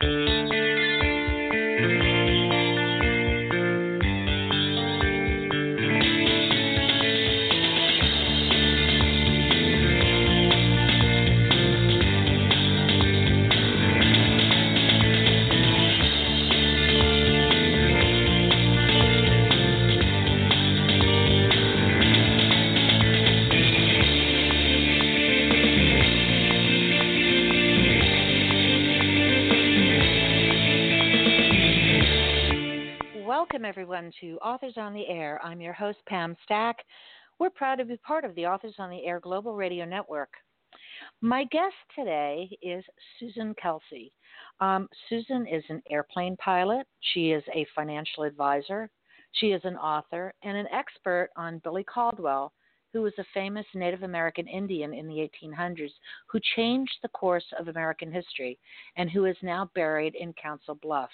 Thank you. Everyone, to Authors on the Air. I'm your host, Pam Stack. We're proud to be part of the Authors on the Air Global Radio Network. My guest today is Susan Kelsey. Um, Susan is an airplane pilot, she is a financial advisor, she is an author, and an expert on Billy Caldwell, who was a famous Native American Indian in the 1800s who changed the course of American history and who is now buried in Council Bluffs.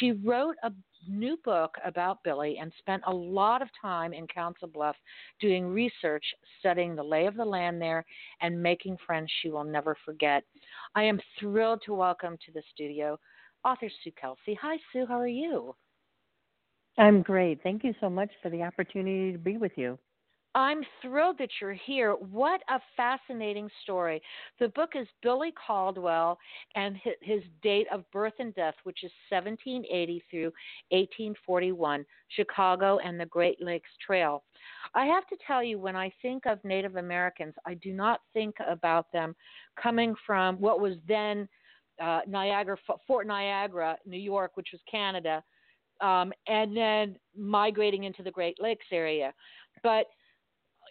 She wrote a new book about Billy and spent a lot of time in Council Bluff doing research, studying the lay of the land there, and making friends she will never forget. I am thrilled to welcome to the studio author Sue Kelsey. Hi, Sue. How are you? I'm great. Thank you so much for the opportunity to be with you. I'm thrilled that you're here. What a fascinating story. The book is Billy Caldwell and his date of birth and death, which is 1780 through 1841, Chicago and the Great Lakes Trail. I have to tell you, when I think of Native Americans, I do not think about them coming from what was then uh, Niagara, Fort Niagara, New York, which was Canada, um, and then migrating into the Great Lakes area. But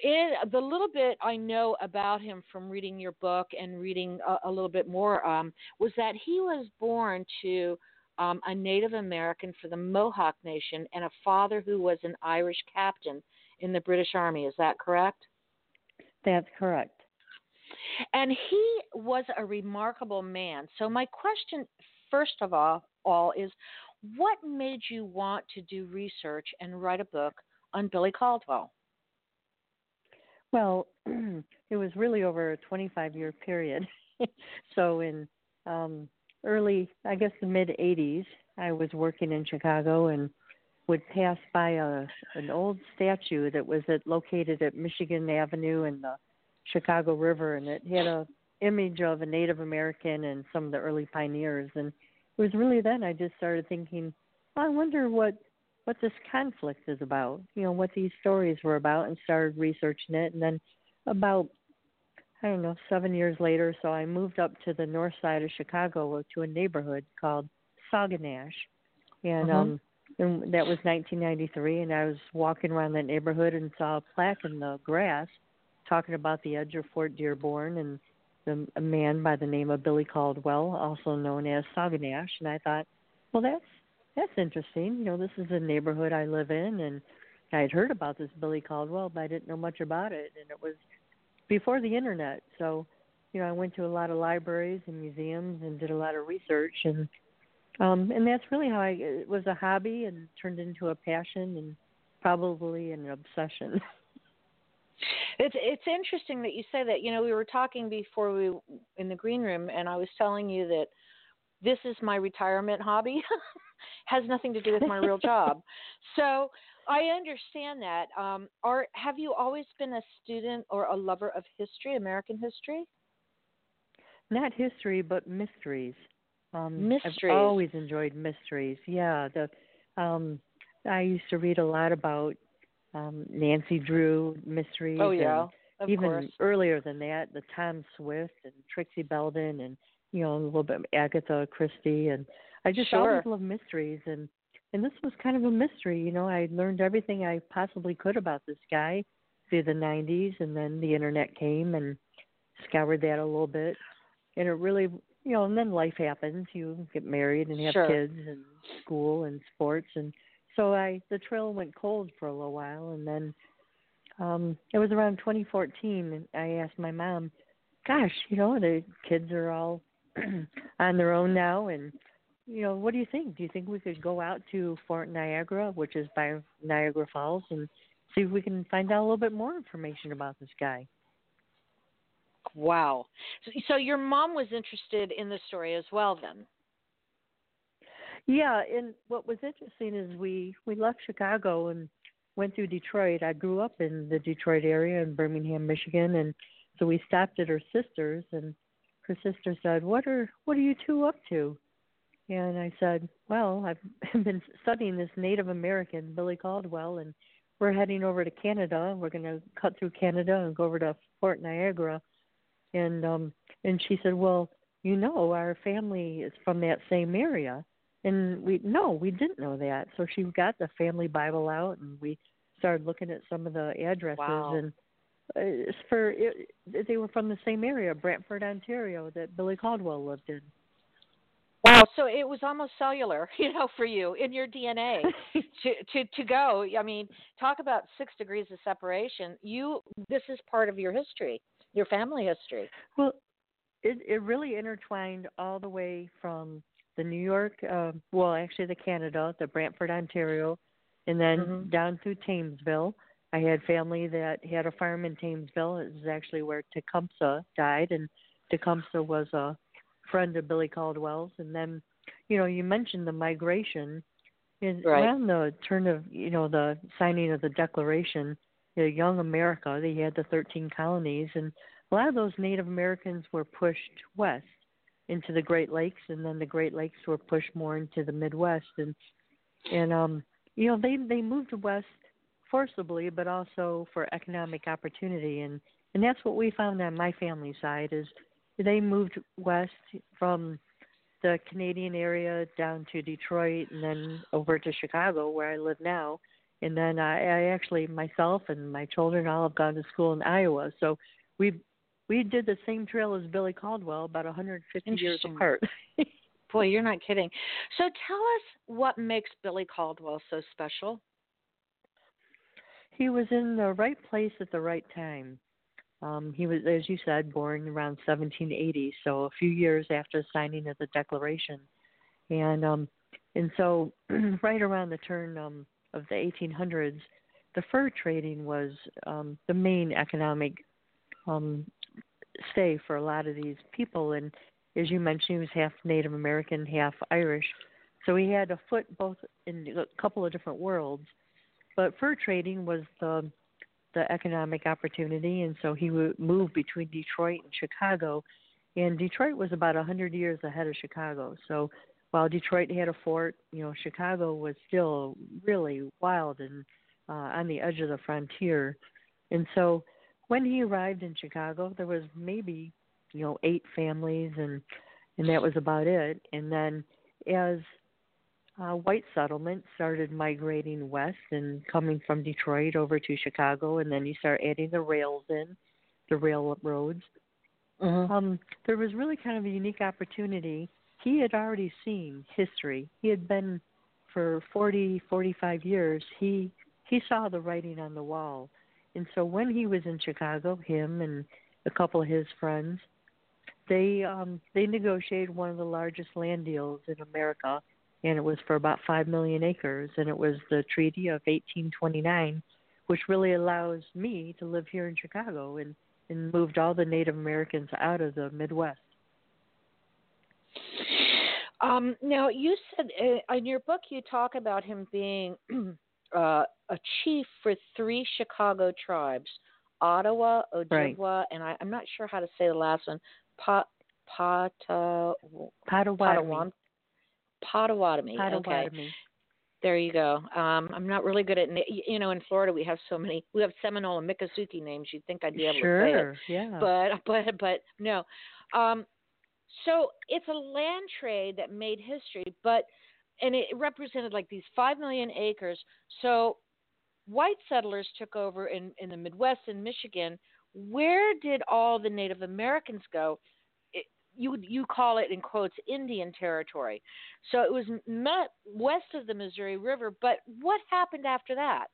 in the little bit I know about him from reading your book and reading a, a little bit more um, was that he was born to um, a Native American for the Mohawk Nation and a father who was an Irish captain in the British Army. Is that correct? That's correct. And he was a remarkable man. So my question, first of all, all is, what made you want to do research and write a book on Billy Caldwell? Well, it was really over a 25 year period. so in um, early, I guess the mid 80s, I was working in Chicago and would pass by a an old statue that was at, located at Michigan Avenue and the Chicago River, and it had a image of a Native American and some of the early pioneers. And it was really then I just started thinking, oh, I wonder what what this conflict is about, you know, what these stories were about, and started researching it. And then about, I don't know, seven years later, so I moved up to the north side of Chicago to a neighborhood called Sauganash. And, uh-huh. um, and that was 1993, and I was walking around that neighborhood and saw a plaque in the grass talking about the edge of Fort Dearborn and the, a man by the name of Billy Caldwell, also known as Sauganash. And I thought, well, that's that's interesting. You know, this is a neighborhood I live in, and I had heard about this Billy Caldwell, but I didn't know much about it. And it was before the internet, so you know, I went to a lot of libraries and museums and did a lot of research, and um, and that's really how I. It was a hobby and turned into a passion and probably an obsession. It's it's interesting that you say that. You know, we were talking before we in the green room, and I was telling you that this is my retirement hobby. has nothing to do with my real job. So I understand that. Um, are have you always been a student or a lover of history, American history? Not history, but mysteries. Um, mysteries. I've always enjoyed mysteries. Yeah, the um, I used to read a lot about um, Nancy Drew mysteries. Oh yeah, even course. earlier than that, the Tom Swift and Trixie Belden and you know a little bit of Agatha Christie and I just sure. always love mysteries and and this was kind of a mystery, you know. I learned everything I possibly could about this guy through the 90s and then the internet came and scoured that a little bit and it really you know, and then life happens. You get married and have Sure. kids and school and sports, and so I the trail went cold for a little while, and then um it was around 2014, and I asked my mom, "Gosh, you know, the kids are all on their own now, and you know, what do you think? Do you think we could go out to Fort Niagara, which is by Niagara Falls, and see if we can find out a little bit more information about this guy?" Wow. So, so your mom was interested in the story as well, then. Yeah, and what was interesting is we we left Chicago and went through Detroit. I grew up in the Detroit area in Birmingham, Michigan, and so we stopped at her sister's and her sister said, "What are what are you two up to?" And I said, "Well, I've been studying this Native American Billy Caldwell and we're heading over to Canada. We're going to cut through Canada and go over to Fort Niagara." And um and she said, "Well, you know, our family is from that same area." and we no we didn't know that so she got the family bible out and we started looking at some of the addresses Wow. and for it, they were from the same area brantford ontario that billy caldwell lived in Wow. So it was almost cellular, you know, for you in your DNA to to to go. I mean, talk about six degrees of separation. You this is part of your history, your family history. well it it really intertwined all the way from the new york uh, well actually the canada the brantford ontario and then Mhm. down through Thamesville. I had family that had a farm in Thamesville. It was actually where Tecumseh died, and Tecumseh was a friend of Billy Caldwell's. And then, you know, you mentioned the migration. And Right. Around the turn of, you know, the signing of the Declaration, the Young America, they had the 13 colonies, and a lot of those Native Americans were pushed west into the Great Lakes, and then the Great Lakes were pushed more into the Midwest, and and um you know they they moved west forcibly but also for economic opportunity. And and that's what we found on my family side is they moved west from the Canadian area down to Detroit and then over to Chicago where I live now. And then I, I actually myself and my children all have gone to school in Iowa. So we we did the same trail as Billy Caldwell about 150 years apart. Boy, you're not kidding. So tell us what makes Billy Caldwell so special. He was in the right place at the right time. Um, he was, as you said, born around 1780, so a few years after the signing of the Declaration, and um, and so right around the turn um, of the 1800s, the fur trading was um, the main economic um, stay for a lot of these people. And as you mentioned, he was half Native American, half Irish, so he had a foot both in a couple of different worlds but fur trading was the the economic opportunity and so he would move between Detroit and Chicago. And Detroit was about a hundred years ahead of Chicago. So while Detroit had a fort you know Chicago was still really wild and uh, on the edge of the frontier. And so when he arrived in Chicago there was maybe you know eight families and and that was about it. And then as uh, white settlement started migrating west and coming from Detroit over to Chicago, and then you start adding the rails in, the railroads. Um, there was really kind of a unique opportunity. He had already seen history. He had been for 40, 45 years. He he saw the writing on the wall, and so when he was in Chicago, him and a couple of his friends, they um, they negotiated one of the largest land deals in America and it was for about five million acres, and it was the Treaty of 1829, which really allows me to live here in Chicago and and moved all the Native Americans out of the Midwest. Um, now, you said uh, in your book you talk about him being uh, a chief for three Chicago tribes: Ottawa, Ojibwa, Right. and I, I'm not sure how to say the last one. Pata, Potawatomi. Potawam, Potawatomi. Okay, there you go. Um, I'm not really good at you know in Florida we have so many we have Seminole and Miccosukee names. You'd think I'd be able to say it Sure. Yeah. but but but no. Um, so it's a land trade that made history, but and it represented like these five million acres. So white settlers took over in in the Midwest and Michigan. Where did all the Native Americans go? You you call it in quotes Indian territory. So it was met west of the Missouri River. But what happened after that?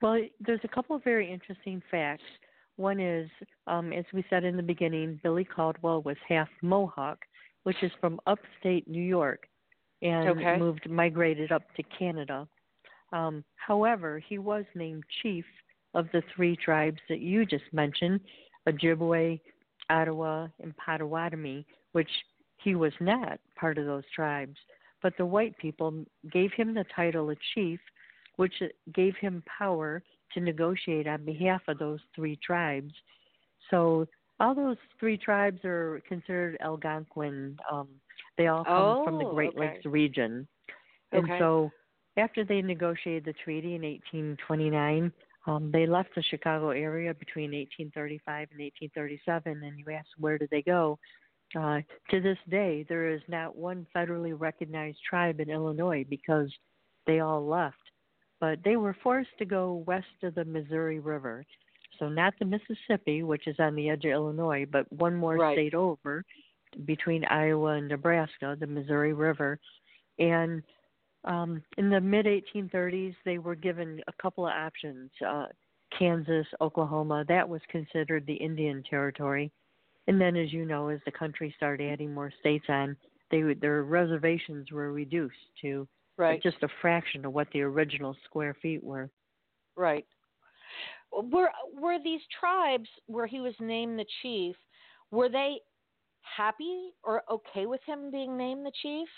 Well, there's a couple of very interesting facts. One is, um, as we said in the beginning, Billy Caldwell was half Mohawk, which is from upstate New York, and okay. moved migrated up to Canada. Um, however, he was named chief of the three tribes that you just mentioned, Ojibwe, Ottawa, and Potawatomi, which he was not part of those tribes. But the white people gave him the title of chief, which gave him power to negotiate on behalf of those three tribes. So all those three tribes are considered Algonquin. Um, they all come oh, from the Great okay. Lakes region. And okay. so after they negotiated the treaty in 1829, um, they left the Chicago area between 1835 and 1837, and you ask where did they go? Uh, to this day, there is not one federally recognized tribe in Illinois because they all left. But they were forced to go west of the Missouri River. So, not the Mississippi, which is on the edge of Illinois, but one more right. state over between Iowa and Nebraska, the Missouri River. And um, in the mid 1830s, they were given a couple of options uh, Kansas, Oklahoma, that was considered the Indian Territory. And then, as you know, as the country started adding more states on, they their reservations were reduced to right. just a fraction of what the original square feet were. Right. Were were these tribes where he was named the chief? Were they happy or okay with him being named the chief?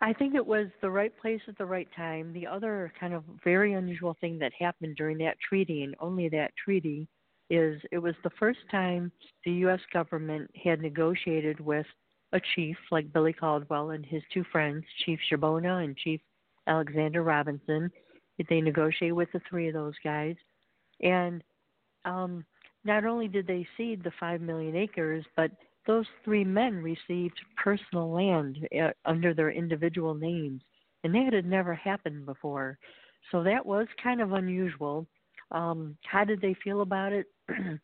I think it was the right place at the right time. The other kind of very unusual thing that happened during that treaty, and only that treaty, is it was the first time the U.S. government had negotiated with a chief like Billy Caldwell and his two friends, Chief Shabona and Chief Alexander Robinson. They negotiated with the three of those guys, and um, not only did they cede the five million acres, but those three men received personal land uh, under their individual names, and that had never happened before. So that was kind of unusual. Um, how did they feel about it?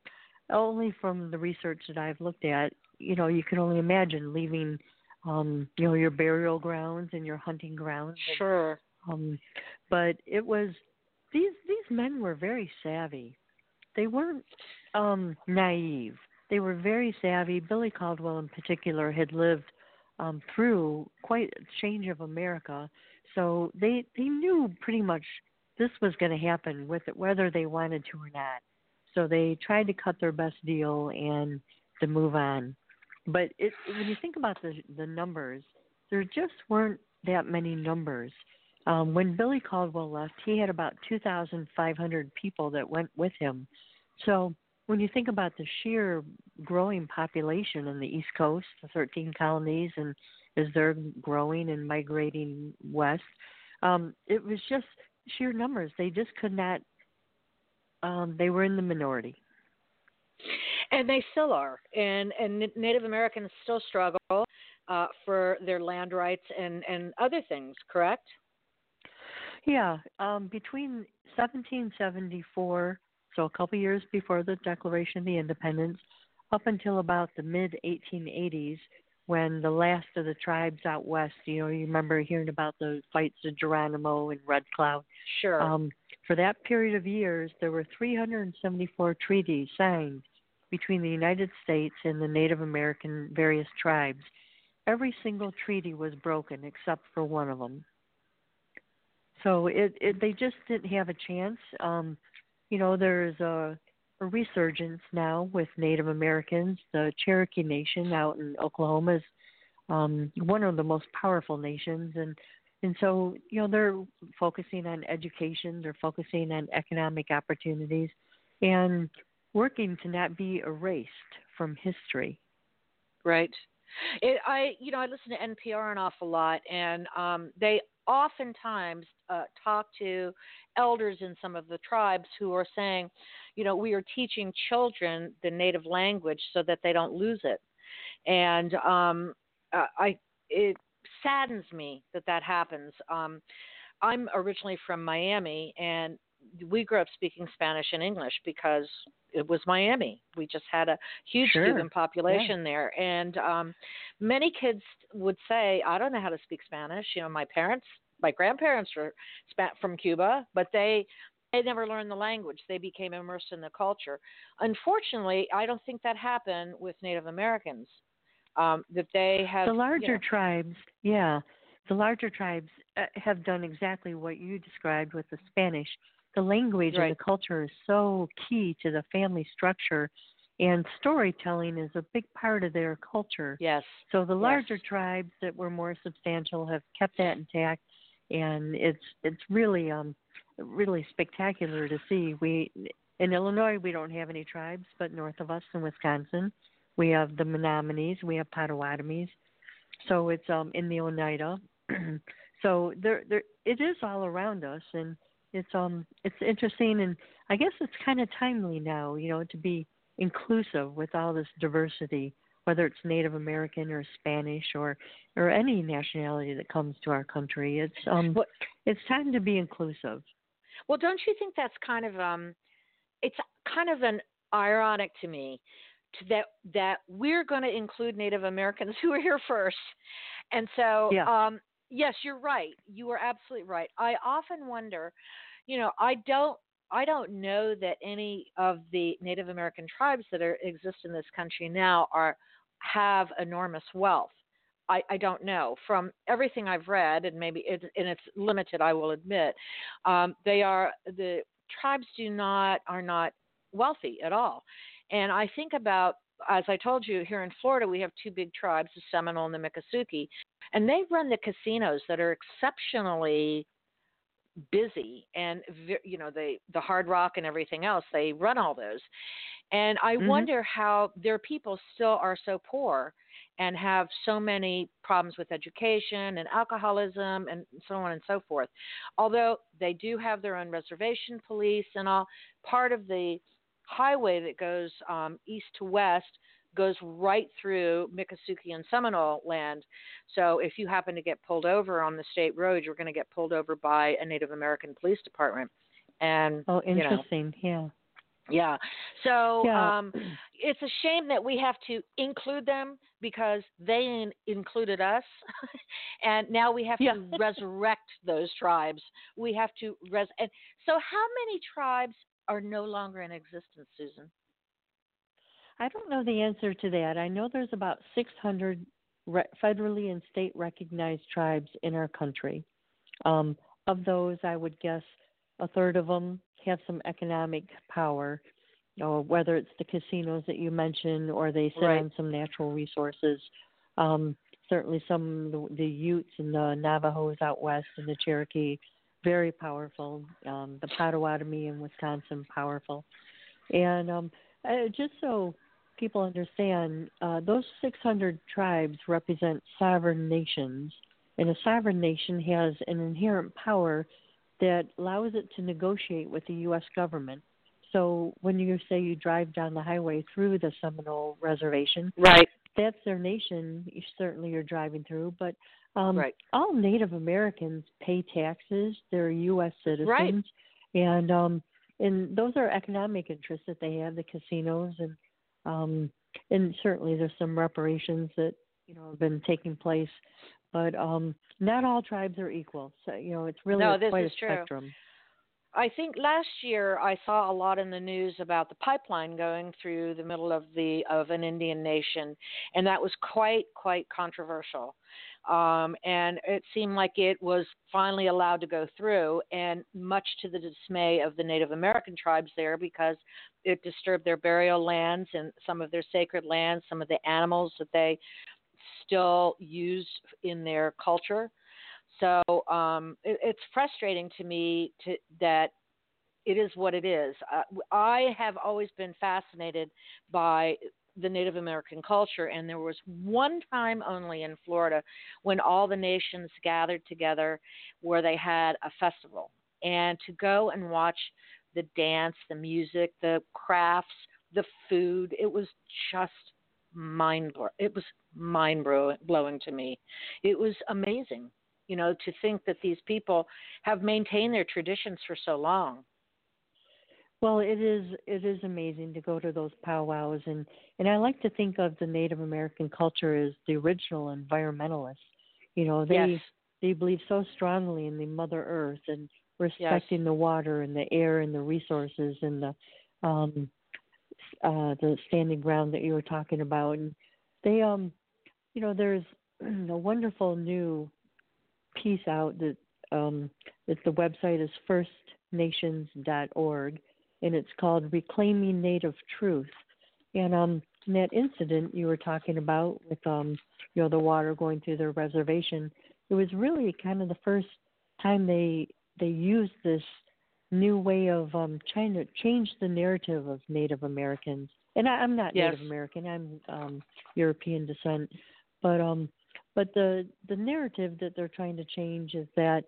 only from the research that I've looked at, you know, you can only imagine leaving, um, you know, your burial grounds and your hunting grounds. And, sure. Um, but it was these these men were very savvy. They weren't um, naive they were very savvy. Billy Caldwell, in particular, had lived um, through quite a change of America, so they they knew pretty much this was going to happen with it, whether they wanted to or not. So they tried to cut their best deal and to move on. But it, when you think about the the numbers, there just weren't that many numbers. Um, when Billy Caldwell left, he had about 2,500 people that went with him. So when you think about the sheer growing population in the East Coast, the 13 colonies, and as they're growing and migrating west, um, it was just sheer numbers. They just could not. Um, they were in the minority. And they still are, and and Native Americans still struggle uh, for their land rights and and other things. Correct? Yeah, um, between 1774 so a couple years before the Declaration of the Independence, up until about the mid 1880s, when the last of the tribes out west, you know, you remember hearing about the fights of Geronimo and Red Cloud. Sure. Um, for that period of years, there were 374 treaties signed between the United States and the Native American various tribes. Every single treaty was broken except for one of them. So it, it they just didn't have a chance. Um, you know, there's a, a resurgence now with Native Americans. The Cherokee Nation out in Oklahoma is um, one of the most powerful nations, and and so you know they're focusing on education, they're focusing on economic opportunities, and working to not be erased from history. Right. It, I, you know, I listen to NPR an awful lot, and um, they oftentimes uh, talk to elders in some of the tribes who are saying, you know, we are teaching children the native language so that they don't lose it, and um, uh, I it saddens me that that happens. Um, I'm originally from Miami, and we grew up speaking Spanish and English because it was Miami. We just had a huge Sure. student population there, and um, many kids would say, "I don't know how to speak Spanish." You know, my parents, my grandparents were from Cuba, but they they never learned the language. They became immersed in the culture. Unfortunately, I don't think that happened with Native Americans. Um, that they have the you larger know- tribes, yeah, the larger tribes uh, have done exactly what you described with the Spanish. The language Right. and the culture is so key to the family structure, and storytelling is a big part of their culture. yes, So the larger Yes. tribes that were more substantial have kept that intact, and it's it's really um really spectacular to see. We in Illinois we don't have any tribes, but north of us in Wisconsin we have the Menominees, we have Potawatomis, so it's um in the Oneida. so there there it is all around us, and it's um it's interesting, and I guess it's kind of timely now, you know, to be inclusive with all this diversity whether it's Native American or Spanish or or any nationality that comes to our country. It's um What- it's time to be inclusive. Well, don't you think that's kind of um, it's kind of an ironic to me to that that we're going to include Native Americans who were here first, and so Yeah. um, yes, you're right. You are absolutely right. I often wonder, you know, I don't. I don't know that any of the Native American tribes that are exist in this country now are have enormous wealth. I, I don't know. From everything I've read, and maybe it, and it's limited, I will admit, um, they are the tribes do not are not wealthy at all. And I think about as I told you here in Florida, we have two big tribes, the Seminole and the Miccosukee, and they run the casinos that are exceptionally busy and you know they the hard rock and everything else they run all those and i Mhm. wonder how their people still are so poor and have so many problems with education and alcoholism and so on and so forth although they do have their own reservation police and all part of the highway that goes um, east to west goes right through Miccosukee and Seminole land. So if you happen to get pulled over on the state road, you're going to get pulled over by a Native American police department. And Oh, you know, interesting. Yeah. yeah. So Yeah. um it's a shame that we have to include them because they in- included us and now we have Yeah. to resurrect those tribes. We have to res and so how many tribes are no longer in existence, Susan? I don't know the answer to that. I know there's about 600 re- federally and state recognized tribes in our country. Um, of those, I would guess a third of them have some economic power, or whether it's the casinos that you mentioned or they sit Right. on some natural resources. Um, certainly, some of the, the Utes and the Navajos out west and the Cherokee, very powerful. Um, the Potawatomi in Wisconsin, powerful. And um, uh, just so people understand, uh, those 600 tribes represent sovereign nations, and a sovereign nation has an inherent power that allows it to negotiate with the U.S. government. So when you say you drive down the highway through the Seminole Reservation, Right. that's their nation. You certainly you're driving through, but um, Right. all Native Americans pay taxes. They're U.S. citizens, Right. and um, and those are economic interests that they have. The casinos and um, and certainly there's some reparations that you know have been taking place, but um, not all tribes are equal. So you know it's really No, this quite is a true. spectrum. I think last year I saw a lot in the news about the pipeline going through the middle of the of an Indian nation, and that was quite quite controversial. Um, and it seemed like it was finally allowed to go through, and much to the dismay of the Native American tribes there, because it disturbed their burial lands and some of their sacred lands, some of the animals that they still use in their culture. So um, it, it's frustrating to me to, that it is what it is. Uh, I have always been fascinated by the Native American culture, and there was one time only in Florida when all the nations gathered together where they had a festival. And to go and watch the dance, the music, the crafts, the food, it was just mind blowing. it was mind blowing to me. It was amazing, you know, to think that these people have maintained their traditions for so long. Well, it is it is amazing to go to those powwows and and I like to think of the Native American culture as the original environmentalists. You know, they yes. they believe so strongly in the Mother Earth and respecting yes. the water and the air and the resources and the um uh the standing ground that you were talking about and they um you know there's a wonderful new piece out that um that the website is firstnations.org and it's called Reclaiming Native Truth. And um in that incident you were talking about with um you know the water going through their reservation, it was really kind of the first time they they used this new way of um trying to change the narrative of Native Americans. And I, I'm not yes. Native American, I'm um European descent. But um but the the narrative that they're trying to change is that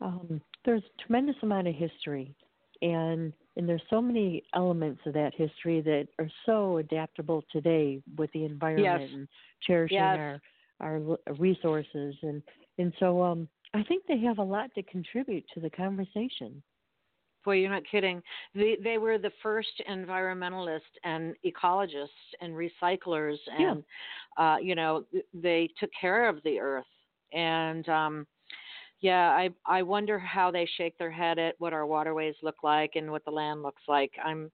um there's a tremendous amount of history and and there's so many elements of that history that are so adaptable today with the environment yes. and cherishing yes. our our resources and and so um I think they have a lot to contribute to the conversation. Boy, you're not kidding. They they were the first environmentalists and ecologists and recyclers, and yeah. uh, you know they took care of the earth. And um, yeah, I I wonder how they shake their head at what our waterways look like and what the land looks like. I'm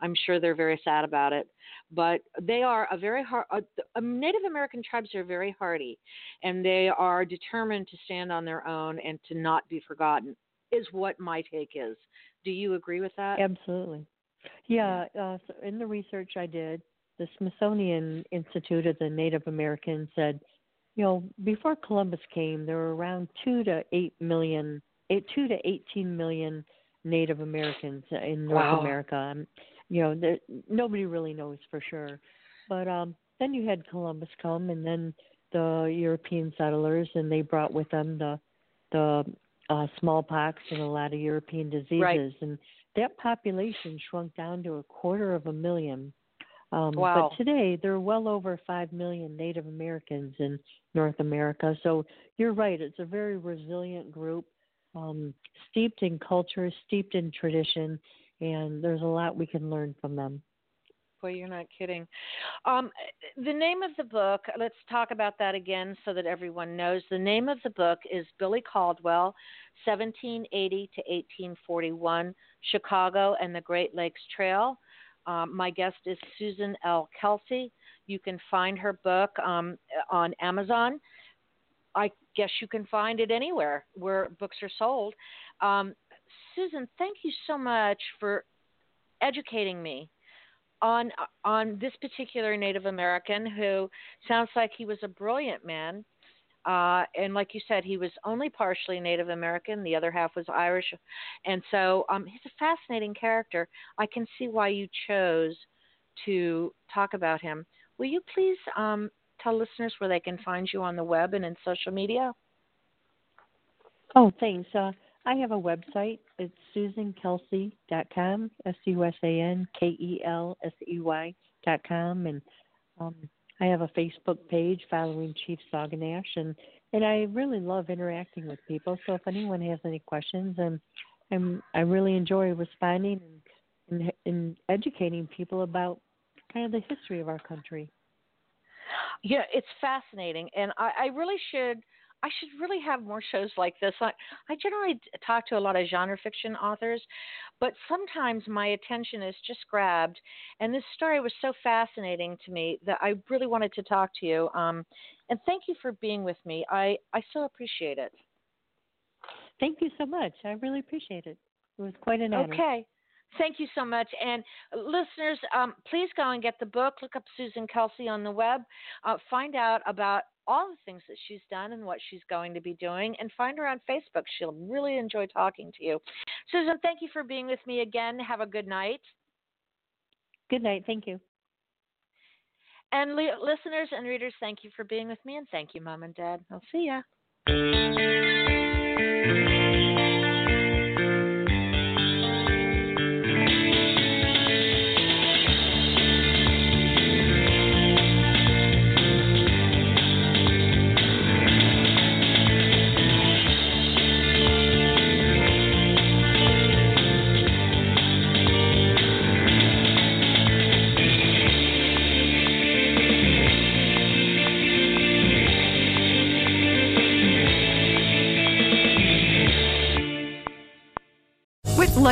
I'm sure they're very sad about it, but they are a very hard. Uh, Native American tribes are very hardy, and they are determined to stand on their own and to not be forgotten. Is what my take is. Do you agree with that? Absolutely. Yeah. Uh, so in the research I did, the Smithsonian Institute of the Native Americans said you know, before Columbus came, there were around two to eight million, eight, two to eighteen million Native Americans in North wow. America. Um, you know, there, nobody really knows for sure. But um, then you had Columbus come, and then the European settlers, and they brought with them the the uh, smallpox and a lot of European diseases, right. and that population shrunk down to a quarter of a million. Um, wow. But today, there are well over 5 million Native Americans in North America. So you're right, it's a very resilient group, um, steeped in culture, steeped in tradition, and there's a lot we can learn from them. Boy, you're not kidding. Um, the name of the book, let's talk about that again so that everyone knows. The name of the book is Billy Caldwell, 1780 to 1841, Chicago and the Great Lakes Trail. Um, my guest is Susan L. Kelsey. You can find her book um, on Amazon. I guess you can find it anywhere where books are sold. Um, Susan, thank you so much for educating me on on this particular Native American who sounds like he was a brilliant man uh, and like you said, he was only partially Native American. The other half was Irish. And so um, he's a fascinating character. I can see why you chose to talk about him. Will you please um, tell listeners where they can find you on the web and in social media? Oh, thanks. Uh, I have a website. It's susankelsey.com, S U S A N K E L S E Y.com. And um, I have a Facebook page following Chief Sauganash, and and I really love interacting with people. So if anyone has any questions, I'm, I'm I really enjoy responding and, and, and educating people about kind of the history of our country. Yeah, it's fascinating, and I, I really should I should really have more shows like this. I, I generally talk to a lot of genre fiction authors, but sometimes my attention is just grabbed. And this story was so fascinating to me that I really wanted to talk to you. Um, and thank you for being with me. I, I so appreciate it. Thank you so much. I really appreciate it. It was quite an honor. Okay. Thank you so much. And listeners, um, please go and get the book. Look up Susan Kelsey on the web. Uh, find out about all the things that she's done and what she's going to be doing, and find her on Facebook. She'll really enjoy talking to you. Susan, thank you for being with me again. Have a good night. Good night. Thank you. And li- listeners and readers, thank you for being with me, and thank you, Mom and Dad. I'll see ya.